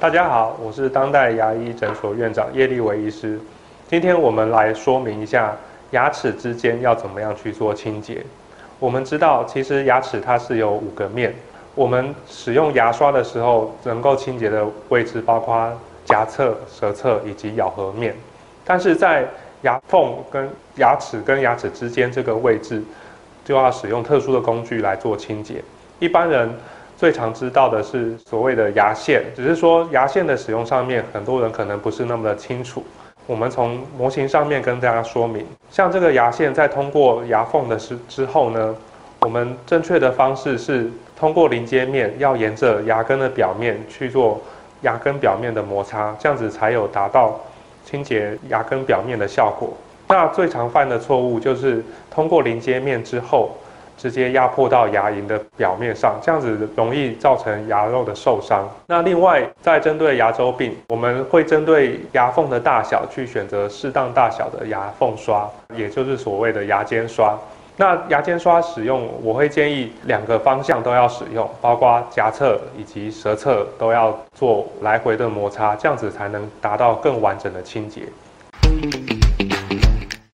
大家好，我是当代牙医诊所院长叶立维医师。今天我们来说明一下牙齿之间要怎么样去做清洁。我们知道，其实牙齿它是有五个面。我们使用牙刷的时候，能够清洁的位置包括颊侧、舌侧以及咬合面。但是在牙缝跟牙齿跟牙齿之间这个位置，就要使用特殊的工具来做清洁。一般人最常知道的是所谓的牙线，只是说牙线的使用上面，很多人可能不是那么的清楚。我们从模型上面跟大家说明，像这个牙线在通过牙缝的时之后呢，我们正确的方式是通过临接面，要沿着牙根的表面去做牙根表面的摩擦，这样子才有达到。清洁牙根表面的效果。那最常犯的错误就是通过临接面之后，直接压迫到牙龈的表面上，这样子容易造成牙肉的受伤。那另外，在针对牙周病，我们会针对牙缝的大小去选择适当大小的牙缝刷，也就是所谓的牙间刷。那牙间刷使用，我会建议两个方向都要使用，包括颊侧以及舌侧都要做来回的摩擦，这样子才能达到更完整的清洁。